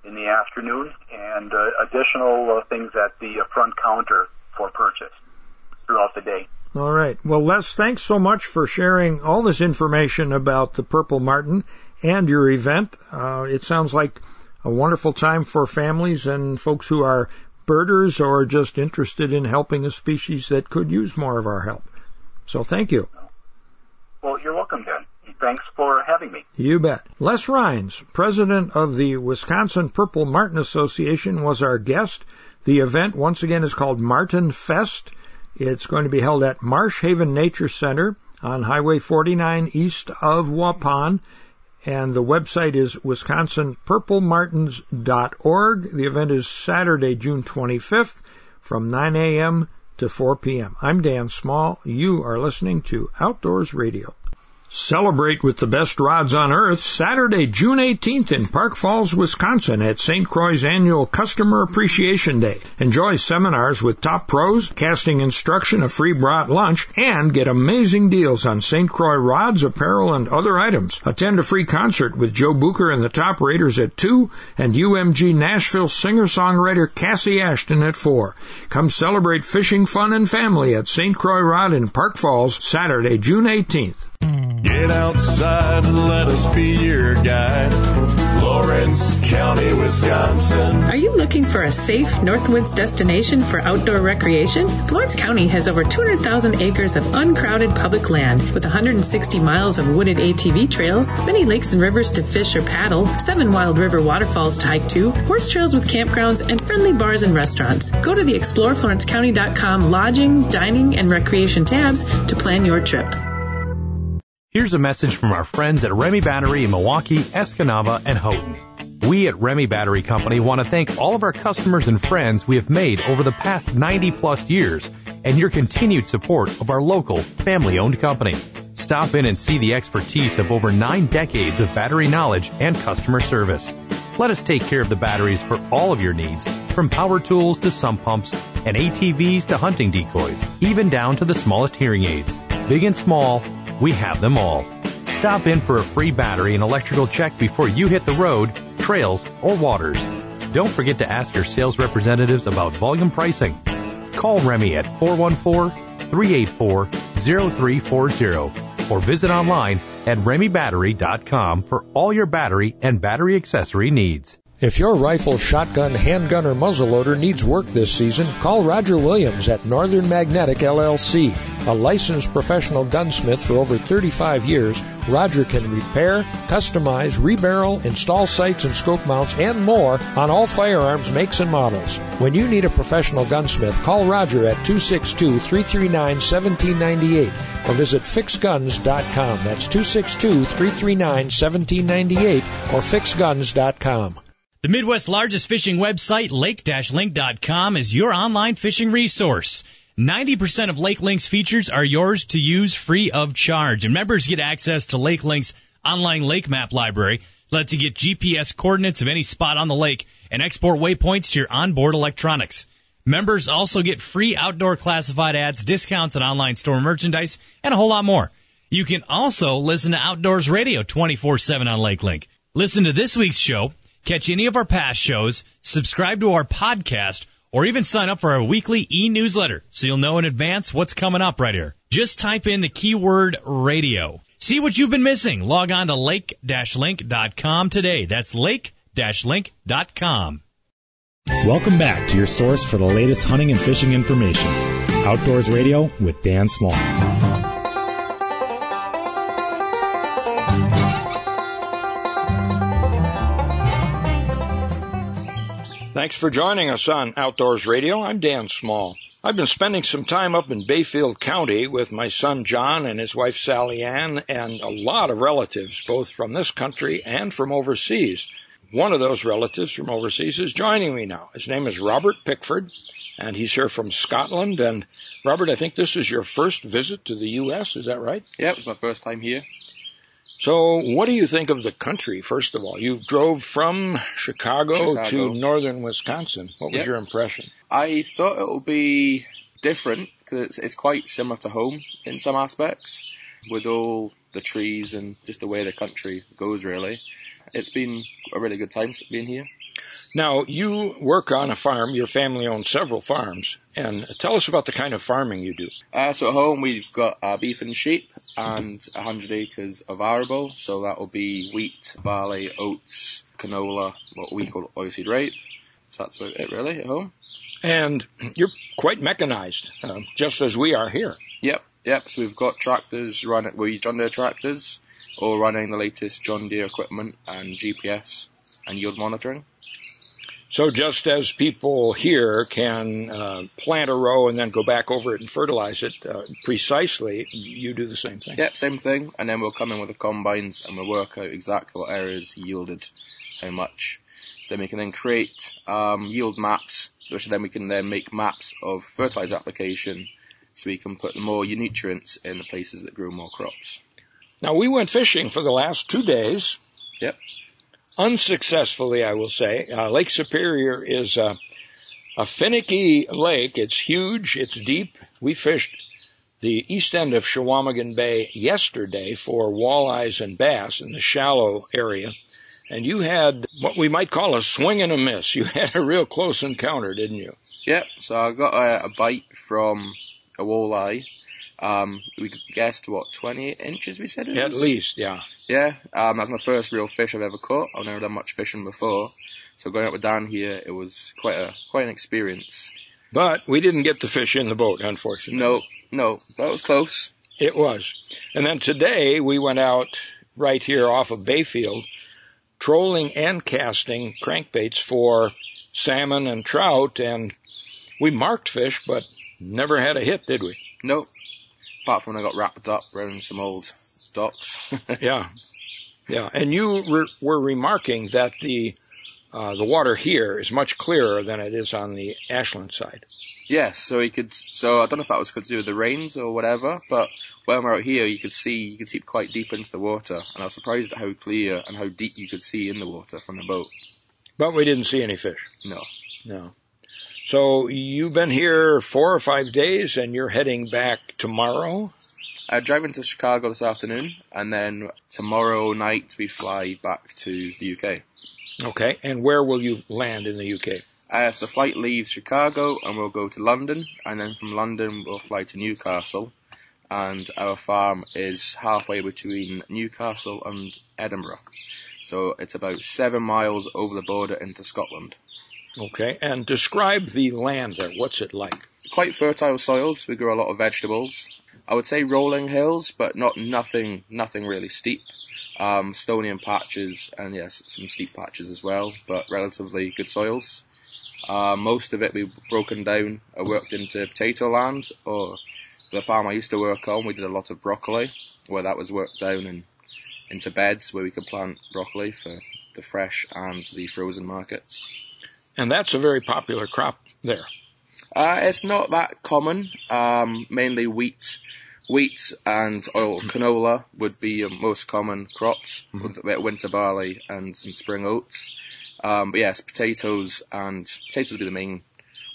in the afternoon, and uh, additional uh, things at the uh, front counter for purchase throughout the day. All right. Well, Les, thanks so much for sharing all this information about the purple martin and your event. Uh, it sounds like a wonderful time for families and folks who are birders or just interested in helping a species that could use more of our help. So thank you. Well, you're welcome, Dan. Thanks for having me. You bet. Les Rhines, president of the Wisconsin Purple Martin Association, was our guest. The event, once again, is called Martin Fest. It's going to be held at Marsh Haven Nature Center on Highway 49 east of Waupun. And the website is wisconsinpurplemartins.org. The event is Saturday, June 25th from 9 a.m. to 4 p.m. I'm Dan Small. You are listening to Outdoors Radio. Celebrate with the best rods on earth Saturday, June 18th in Park Falls, Wisconsin at St. Croix's annual Customer Appreciation Day. Enjoy seminars with top pros, casting instruction, a free brought lunch, and get amazing deals on St. Croix rods, apparel, and other items. Attend a free concert with Joe Booker and the Top Raiders at 2 and UMG Nashville singer-songwriter Cassie Ashton at 4. Come celebrate fishing fun and family at St. Croix Rod in Park Falls Saturday, June 18th. Get outside and let us be your guide. Florence County, Wisconsin. Are you looking for a safe Northwoods destination for outdoor recreation? Florence County has over 200,000 acres of uncrowded public land with 160 miles of wooded ATV trails, many lakes and rivers to fish or paddle, seven wild river waterfalls to hike to, horse trails with campgrounds, and friendly bars and restaurants. Go to the exploreflorencecounty.com lodging, dining, and recreation tabs to plan your trip. Here's a message from our friends at Remy Battery in Milwaukee, Escanaba, and Houghton. We at Remy Battery Company want to thank all of our customers and friends we have made over the past 90 plus years and your continued support of our local family owned company. Stop in and see the expertise of over nine decades of battery knowledge and customer service. Let us take care of the batteries for all of your needs, from power tools to sump pumps and ATVs to hunting decoys, even down to the smallest hearing aids. Big and small, we have them all. Stop in for a free battery and electrical check before you hit the road, trails, or waters. Don't forget to ask your sales representatives about volume pricing. Call Remy at 414-384-0340 or visit online at remybattery.com for all your battery and battery accessory needs. If your rifle, shotgun, handgun, or muzzleloader needs work this season, call Roger Williams at Northern Magnetic LLC. A licensed professional gunsmith for over 35 years, Roger can repair, customize, rebarrel, install sights and scope mounts, and more on all firearms makes and models. When you need a professional gunsmith, call Roger at 262-339-1798 or visit fixguns.com. That's 262-339-1798 or fixguns.com. The Midwest's largest fishing website, lake-link.com, is your online fishing resource. 90% of Lake Link's features are yours to use free of charge. And members get access to Lake Link's online lake map library. Lets you get GPS coordinates of any spot on the lake and export waypoints to your onboard electronics. Members also get free outdoor classified ads, discounts on online store merchandise, and a whole lot more. You can also listen to Outdoors Radio 24-7 on Lake Link. Listen to this week's show catch any of our past shows, subscribe to our podcast, or even sign up for our weekly e-newsletter so you'll know in advance what's coming up right here. Just type in the keyword radio. See what you've been missing. Log on to lake-link.com today. That's lake-link.com. Welcome back to your source for the latest hunting and fishing information. Outdoors Radio with Dan Small. Thanks for joining us on Outdoors Radio. I'm Dan Small. I've been spending some time up in Bayfield County with my son John and his wife Sally Ann and a lot of relatives, both from this country and from overseas. One of those relatives from overseas is joining me now. His name is Robert Pickford, and he's here from Scotland. And Robert, I think this is your first visit to the U.S., is that right? Yeah, it was my first time here. So, what do you think of the country, first of all? You drove from Chicago, Chicago. to northern Wisconsin. What was Yep. your impression? I thought it would be different because it's, it's quite similar to home in some aspects, with all the trees and just the way the country goes. Really, it's been a really good time being here. Now, you work on a farm. Your family owns several farms. And tell us about the kind of farming you do. Uh, so at home we've got uh, beef and sheep and 100 acres of arable. So that will be wheat, barley, oats, canola, what we call oilseed rape. So that's about it really at home. And you're quite mechanized, uh, just as we are here. Yep, yep. So we've got tractors running, we John Deere tractors, all running the latest John Deere equipment and GPS and yield monitoring. So just as people here can uh, plant a row and then go back over it and fertilize it uh, precisely, you do the same thing. Yep, same thing. And then we'll come in with the combines and we'll work out exactly what areas yielded how much. So then we can then create um, yield maps, which then we can then make maps of fertilizer application so we can put more nutrients in the places that grow more crops. Now we went fishing for the last two days. Yep. Unsuccessfully, I will say. Uh, lake Superior is a, a finicky lake. It's huge. It's deep. We fished the east end of Chequamegon Bay yesterday for walleyes and bass in the shallow area. And you had what we might call a swing and a miss. You had a real close encounter, didn't you? Yep. So I got a, a bite from a walleye. Um, we guessed what twenty inches. We said it At least, yeah. Yeah. Um, that's my first real fish I've ever caught. I've never done much fishing before. So going out with Dan here, it was quite a quite an experience. But we didn't get the fish in the boat, unfortunately. No, no, that was close. It was. And then today we went out right here off of Bayfield, trolling and casting crankbaits for salmon and trout, and we marked fish, but never had a hit, did we? Nope. Apart from when I got wrapped up around some old docks. yeah, yeah. And you re- were remarking that the uh, the water here is much clearer than it is on the Ashland side. Yes, so you could. So I don't know if that was to do with the rains or whatever, but when we're out here, you could see you could see quite deep into the water, and I was surprised at how clear and how deep you could see in the water from the boat. But we didn't see any fish. No, No. So you've been here four or five days, and you're heading back tomorrow. uh, driving to Chicago this afternoon, and then tomorrow night we fly back to the UK. Okay. And where will you land in the UK? Uh, so the flight leaves Chicago and we'll go to London, and then from London we'll fly to Newcastle. And our farm is halfway between Newcastle and Edinburgh. So it's about seven miles over the border into Scotland. Okay. And describe the land there. What's it like? Quite fertile soils. We grow a lot of vegetables. I would say rolling hills, but not nothing, nothing really steep. Um, stony and patches, and yes, some steep patches as well, but relatively good soils. Uh, most of it we've broken down or worked into potato land, or the farm I used to work on, we did a lot of broccoli, where that was worked down in, into beds where we could plant broccoli for the fresh and the frozen markets. And that's a very popular crop there. Uh, it's not that common. Um, mainly wheat, wheat and oil canola would be your most common crops with a bit of winter barley and some spring oats. Um, but yes, potatoes and potatoes would be the main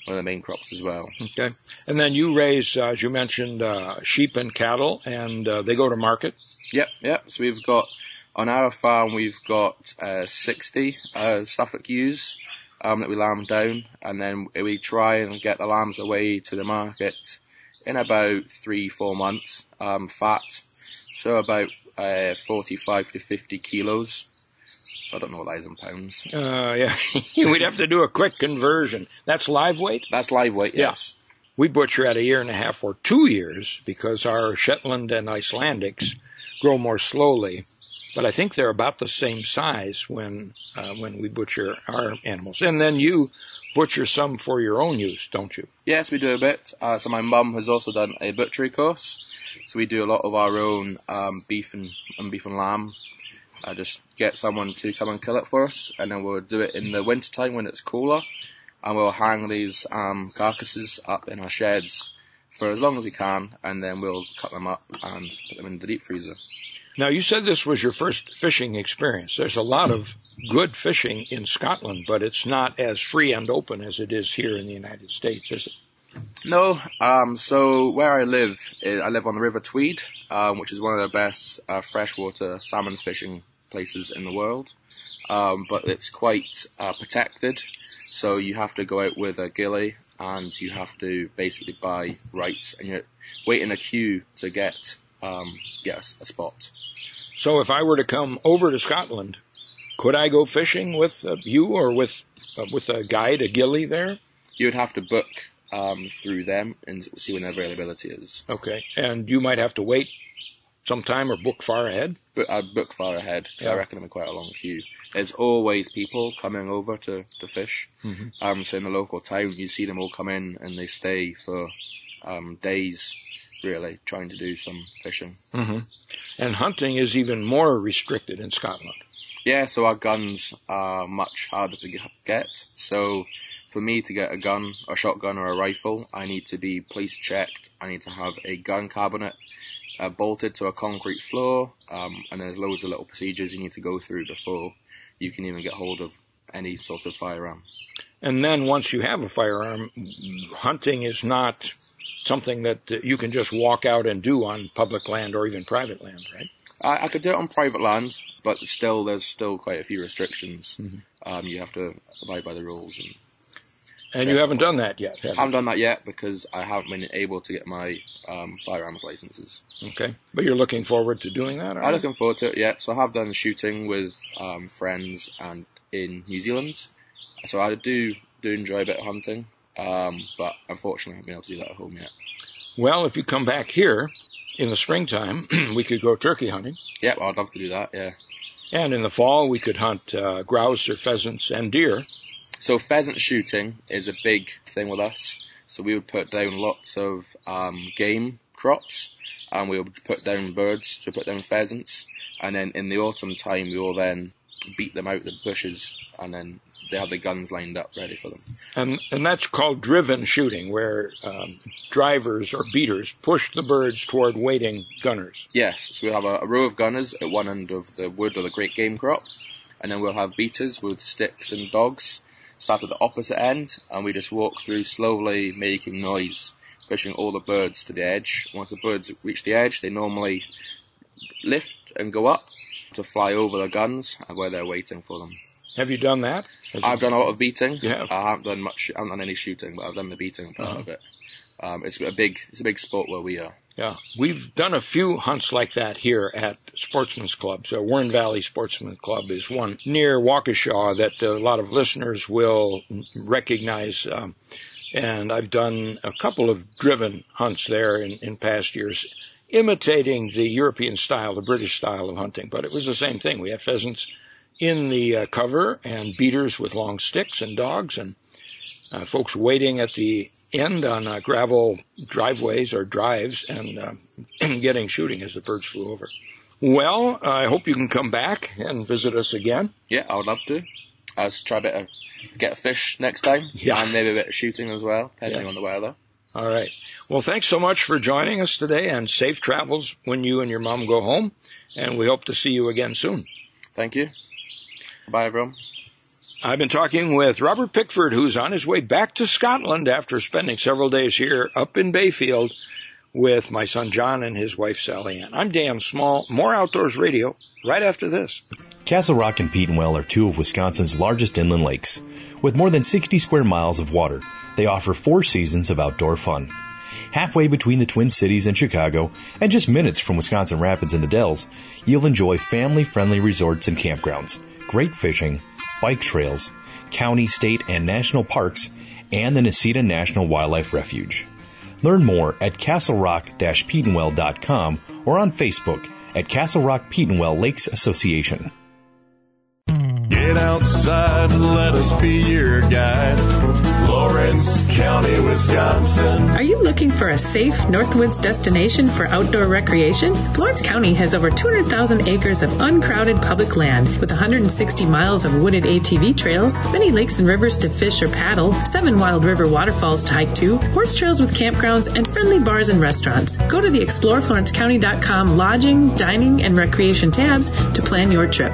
one of the main crops as well. Okay. And then you raise, uh, as you mentioned, uh, sheep and cattle, and uh, they go to market. Yep, yep. So we've got on our farm we've got uh, 60 uh, Suffolk ewes um, that we lamb down, and then we try and get the lambs away to the market in about three, four months. Um, fat, so about uh, 45 to 50 kilos. So I don't know what that is in pounds. Uh, yeah, we'd have to do a quick conversion. That's live weight. That's live weight, Yeah. yes. We butcher at a year and a half or two years because our Shetland and Icelandics grow more slowly. But I think they're about the same size when uh, when we butcher our animals. And then you butcher some for your own use, don't you? Yes, we do a bit. Uh, so my mum has also done a butchery course. So we do a lot of our own um, beef and, and beef and lamb. I just get someone to come and kill it for us, and then we'll do it in the winter time when it's cooler, and we'll hang these um, carcasses up in our sheds for as long as we can, and then we'll cut them up and put them in the deep freezer. Now you said this was your first fishing experience. There's a lot of good fishing in Scotland, but it's not as free and open as it is here in the United States, is it? No, um, so where I live, eh, I live on the River Tweed, um, which is one of the best uh, freshwater salmon fishing places in the world. Um, but it's quite uh, protected, so you have to go out with a gilly and you have to basically buy rights and you wait in a queue to get um, get a, spot. So if I were to come over to Scotland, could I go fishing with uh, you or with uh, with a guide, a gilly there? You would have to book um, through them and see when their availability is. Okay, and you might have to wait some time or book far ahead. But I'd book far ahead, Yeah. I reckon I'm in quite a long queue. There's always people coming over to, to fish. Mhm. Um, so in the local town, you see them all come in and they stay for um, days, really, trying to do some fishing. Mm-hmm. And hunting is even more restricted in Scotland. Yeah, so our guns are much harder to get. So for me to get a gun, a shotgun or a rifle, I need to be police checked. I need to have a gun cabinet uh, bolted to a concrete floor, um, and there's loads of little procedures you need to go through before you can even get hold of any sort of firearm. And then once you have a firearm, hunting is not something that you can just walk out and do on public land or even private land, right? I, I could do it on private land, but still, there's still quite a few restrictions. Mm-hmm. Um, you have to abide by the rules. And, and you haven't done that yet, I haven't done that yet because I haven't been able to get my um, firearms licenses. Okay, but you're looking forward to doing that? I'm looking forward to it. Yeah, so I have done shooting with um, friends and in New Zealand. So I do do enjoy a bit of hunting, um, but unfortunately, I haven't been able to do that at home yet. Well, if you come back here in the springtime, we could go turkey hunting. Yeah, well, I'd love to do that. Yeah. And in the fall, we could hunt uh, grouse or pheasants and deer. So pheasant shooting is a big thing with us. So we would put down lots of um, game crops, and we would put down birds to put down pheasants. And then in the autumn time, we will then beat them out the bushes, and then they have the guns lined up ready for them. And and that's called driven shooting, where um, drivers or beaters push the birds toward waiting gunners. Yes, so we have a, a row of gunners at one end of the wood or the great game crop, and then we'll have beaters with sticks and dogs start at the opposite end, and we just walk through slowly, making noise, pushing all the birds to the edge. Once the birds reach the edge, they normally lift and go up to fly over the guns where they're waiting for them. Have you done that? Have I've done a lot of beating. Yeah. I haven't done much. I haven't done any shooting, but I've done the beating part uh-huh. of it. Um, it's a big, it's a big sport where we are. Yeah, we've done a few hunts like that here at Sportsman's Club. So Warren Valley Sportsman's Club is one near Waukesha that a lot of listeners will recognize. Um, and I've done a couple of driven hunts there in, in past years, imitating the European style, the British style of hunting. But it was the same thing. We had pheasants in the uh, cover and beaters with long sticks and dogs and uh, folks waiting at the end on uh, gravel driveways or drives and uh, getting shooting as the birds flew over. Well, I hope you can come back and visit us again. Yeah, I would love to. I'll try a bit of get a fish next time. Yeah. And maybe a bit of shooting as well, depending yeah. on the weather. All right. Well, thanks so much for joining us today and safe travels when you and your mom go home. And we hope to see you again soon. Thank you. Bye, everyone. I've been talking with Robert Pickford, who's on his way back to Scotland after spending several days here up in Bayfield with my son John and his wife Sally Ann. I'm Dan Small, more Outdoors Radio, right after this. Castle Rock and Petenwell are two of Wisconsin's largest inland lakes. With more than 60 square miles of water, they offer four seasons of outdoor fun. Halfway between the Twin Cities and Chicago, and just minutes from Wisconsin Rapids and the Dells, you'll enjoy family-friendly resorts and campgrounds, great fishing, bike trails, county, state, and national parks, and the Necedah National Wildlife Refuge. Learn more at castlerock-petenwell.com or on Facebook at Castle Rock Lakes Association. Get outside and let us be your guide. Florence County, Wisconsin. Are you looking for a safe Northwoods destination for outdoor recreation? Florence County has over 200,000 acres of uncrowded public land with 160 miles of wooded ATV trails, many lakes and rivers to fish or paddle, seven wild river waterfalls to hike to, horse trails with campgrounds, and friendly bars and restaurants. Go to the exploreflorencecounty.com lodging, dining, and recreation tabs to plan your trip.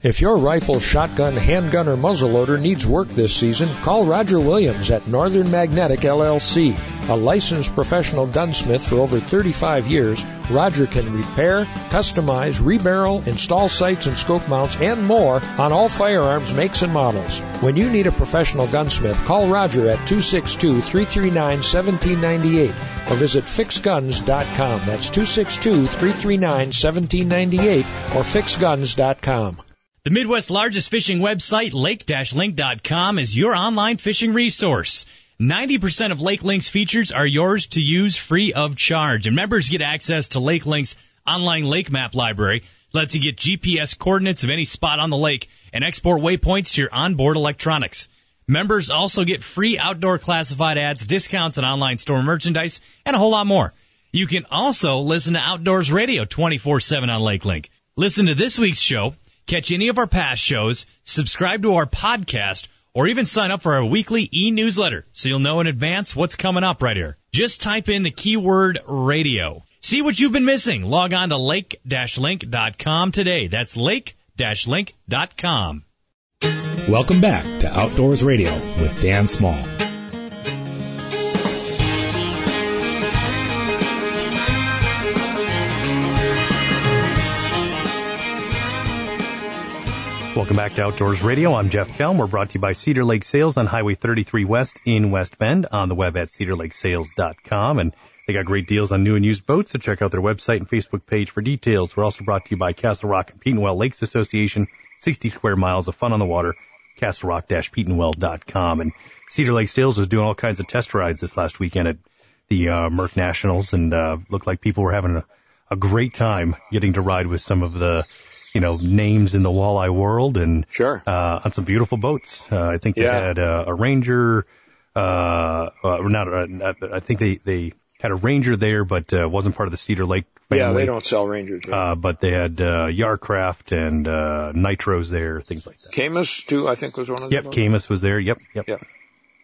If your rifle, shotgun, handgun, or muzzleloader needs work this season, call Roger Williams at Northern Magnetic LLC. A licensed professional gunsmith for over 35 years, Roger can repair, customize, rebarrel, install sights and scope mounts, and more on all firearms makes and models. When you need a professional gunsmith, call Roger at 262-339-1798 or visit fixguns.com. That's 262-339-1798 or fixguns.com. The Midwest's largest fishing website, lake-link.com, is your online fishing resource. 90% of Lake Link's features are yours to use free of charge. And members get access to Lake Link's online lake map library. Lets you get GPS coordinates of any spot on the lake and export waypoints to your onboard electronics. Members also get free outdoor classified ads, discounts on online store merchandise, and a whole lot more. You can also listen to Outdoors Radio 24-7 on Lake Link. Listen to this week's show, catch any of our past shows, subscribe to our podcast, or even sign up for our weekly e-newsletter so you'll know in advance what's coming up right here. Just type in the keyword radio. See what you've been missing. Log on to lake-link.com today. That's lake-link.com. Welcome back to Outdoors Radio with Dan Small. Welcome back to Outdoors Radio. I'm Jeff Kelm. We're brought to you by Cedar Lake Sales on Highway 33 West in West Bend on the web at cedarlakesales.com. And they got great deals on new and used boats, so check out their website and Facebook page for details. We're also brought to you by Castle Rock and Petenwell Lakes Association, 60 square miles of fun on the water, castlerock-petenwell.com. And Cedar Lake Sales was doing all kinds of test rides this last weekend at the uh, Merc Nationals, and uh, looked like people were having a, a great time getting to ride with some of the you know, names in the walleye world and sure uh, on some beautiful boats. Uh, I think they Yeah. had uh, a Ranger, uh, uh, not, uh, I think they, they had a Ranger there, but uh, wasn't part of the Cedar Lake family. Yeah, they don't sell Rangers. Uh, but they had uh, Yarcraft and uh, Nitros there, things like that. Camus too, I think was one of the Yep, them. Camus was there. Yep, yep. Yep.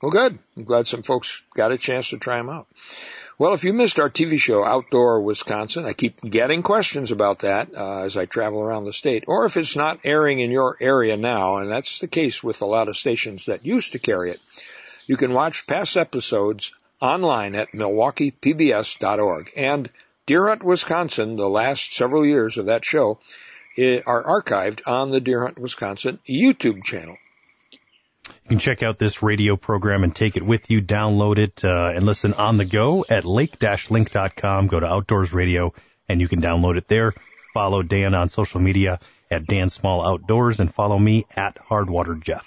Well, good. I'm glad some folks got a chance to try them out. Well, if you missed our TV show, Outdoor Wisconsin, I keep getting questions about that uh, as I travel around the state, or if it's not airing in your area now, and that's the case with a lot of stations that used to carry it. You can watch past episodes online at milwaukeepbs.org. And Deer Hunt, Wisconsin, the last several years of that show, eh, are archived on the Deer Hunt, Wisconsin YouTube channel. You can check out this radio program and take it with you, download it, uh, and listen on the go at lake-link.com. Go to Outdoors Radio and you can download it there. Follow Dan on social media at Dan Small Outdoors and follow me at Hardwater Jeff.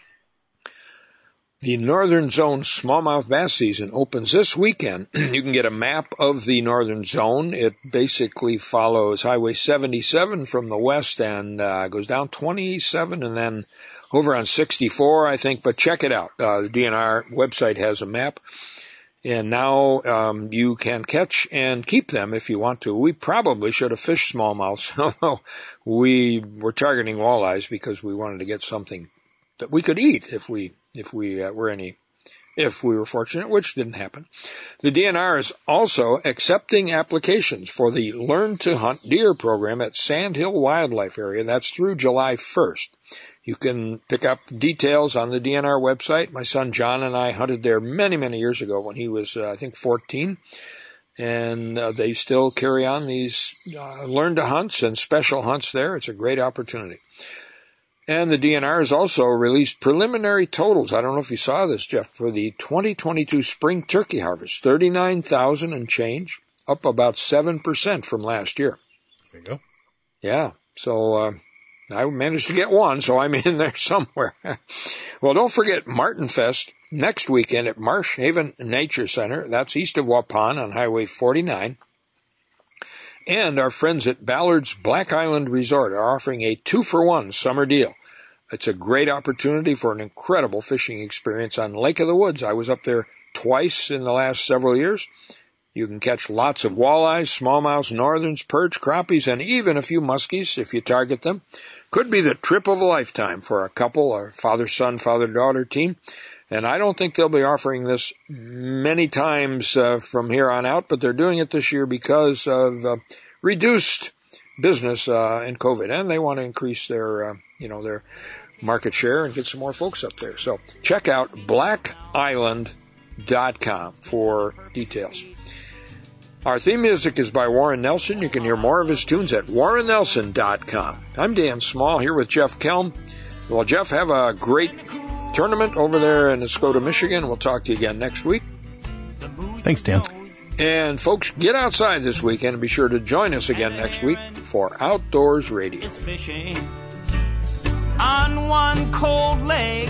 The Northern Zone smallmouth bass season opens this weekend. you can get a map of the Northern Zone. It basically follows Highway 77 from the west and uh, goes down 27 and then over on 64, I think. But check it out. Uh, the DNR website has a map. And now um, you can catch and keep them if you want to. We probably should have fished smallmouths, although we were targeting walleyes because we wanted to get something that we could eat if we if we uh, were any if we were fortunate, which didn't happen. The DNR is also accepting applications for the Learn to Hunt Deer program at Sandhill Wildlife Area. That's through July 1st. You can pick up details on the DNR website. My son John and I hunted there many, many years ago when he was, uh, I think, 14. And uh, they still carry on these uh, learn to hunts and special hunts there. It's a great opportunity. And the DNR has also released preliminary totals. I don't know if you saw this, Jeff, for the 2022 spring turkey harvest. 39,000 and change, up about 7% from last year. There you go. Yeah. So, uh, I managed to get one, so I'm in there somewhere. well, don't forget Martin Fest next weekend at Marsh Haven Nature Center. That's east of Waupun on Highway 49. And our friends at Ballard's Black Island Resort are offering a two for one summer deal. It's a great opportunity for an incredible fishing experience on Lake of the Woods. I was up there twice in the last several years. You can catch lots of walleyes, smallmouths, northerns, perch, crappies, and even a few muskies if you target them. Could be the trip of a lifetime for a couple or father-son, father-daughter team. And I don't think they'll be offering this many times uh, from here on out, but they're doing it this year because of uh, reduced business uh, in COVID, and they want to increase their, uh, you know, their market share and get some more folks up there. So check out blackisland.com for details. Our theme music is by Warren Nelson. You can hear more of his tunes at warrennelson.com. I'm Dan Small here with Jeff Kelm. Well, Jeff, have a great tournament over there in Escoda, Michigan. We'll talk to you again next week. Thanks, Dan. And folks, get outside this weekend and be sure to join us again next week for Outdoors Radio. is fishing on one cold leg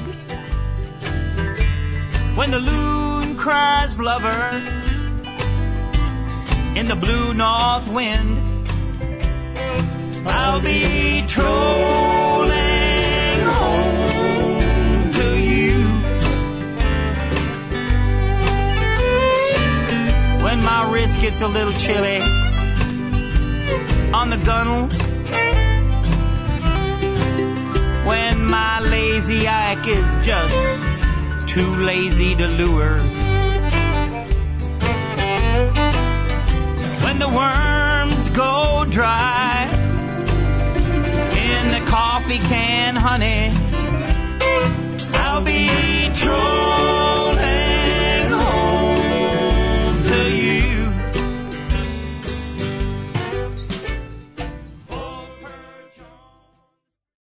when the loon cries lover in the blue north wind. I'll be trolling home to you when my wrist gets a little chilly on the gunnel. When my lazy ike is just too lazy to lure when the worms go dry in the coffee can, honey. I'll be true.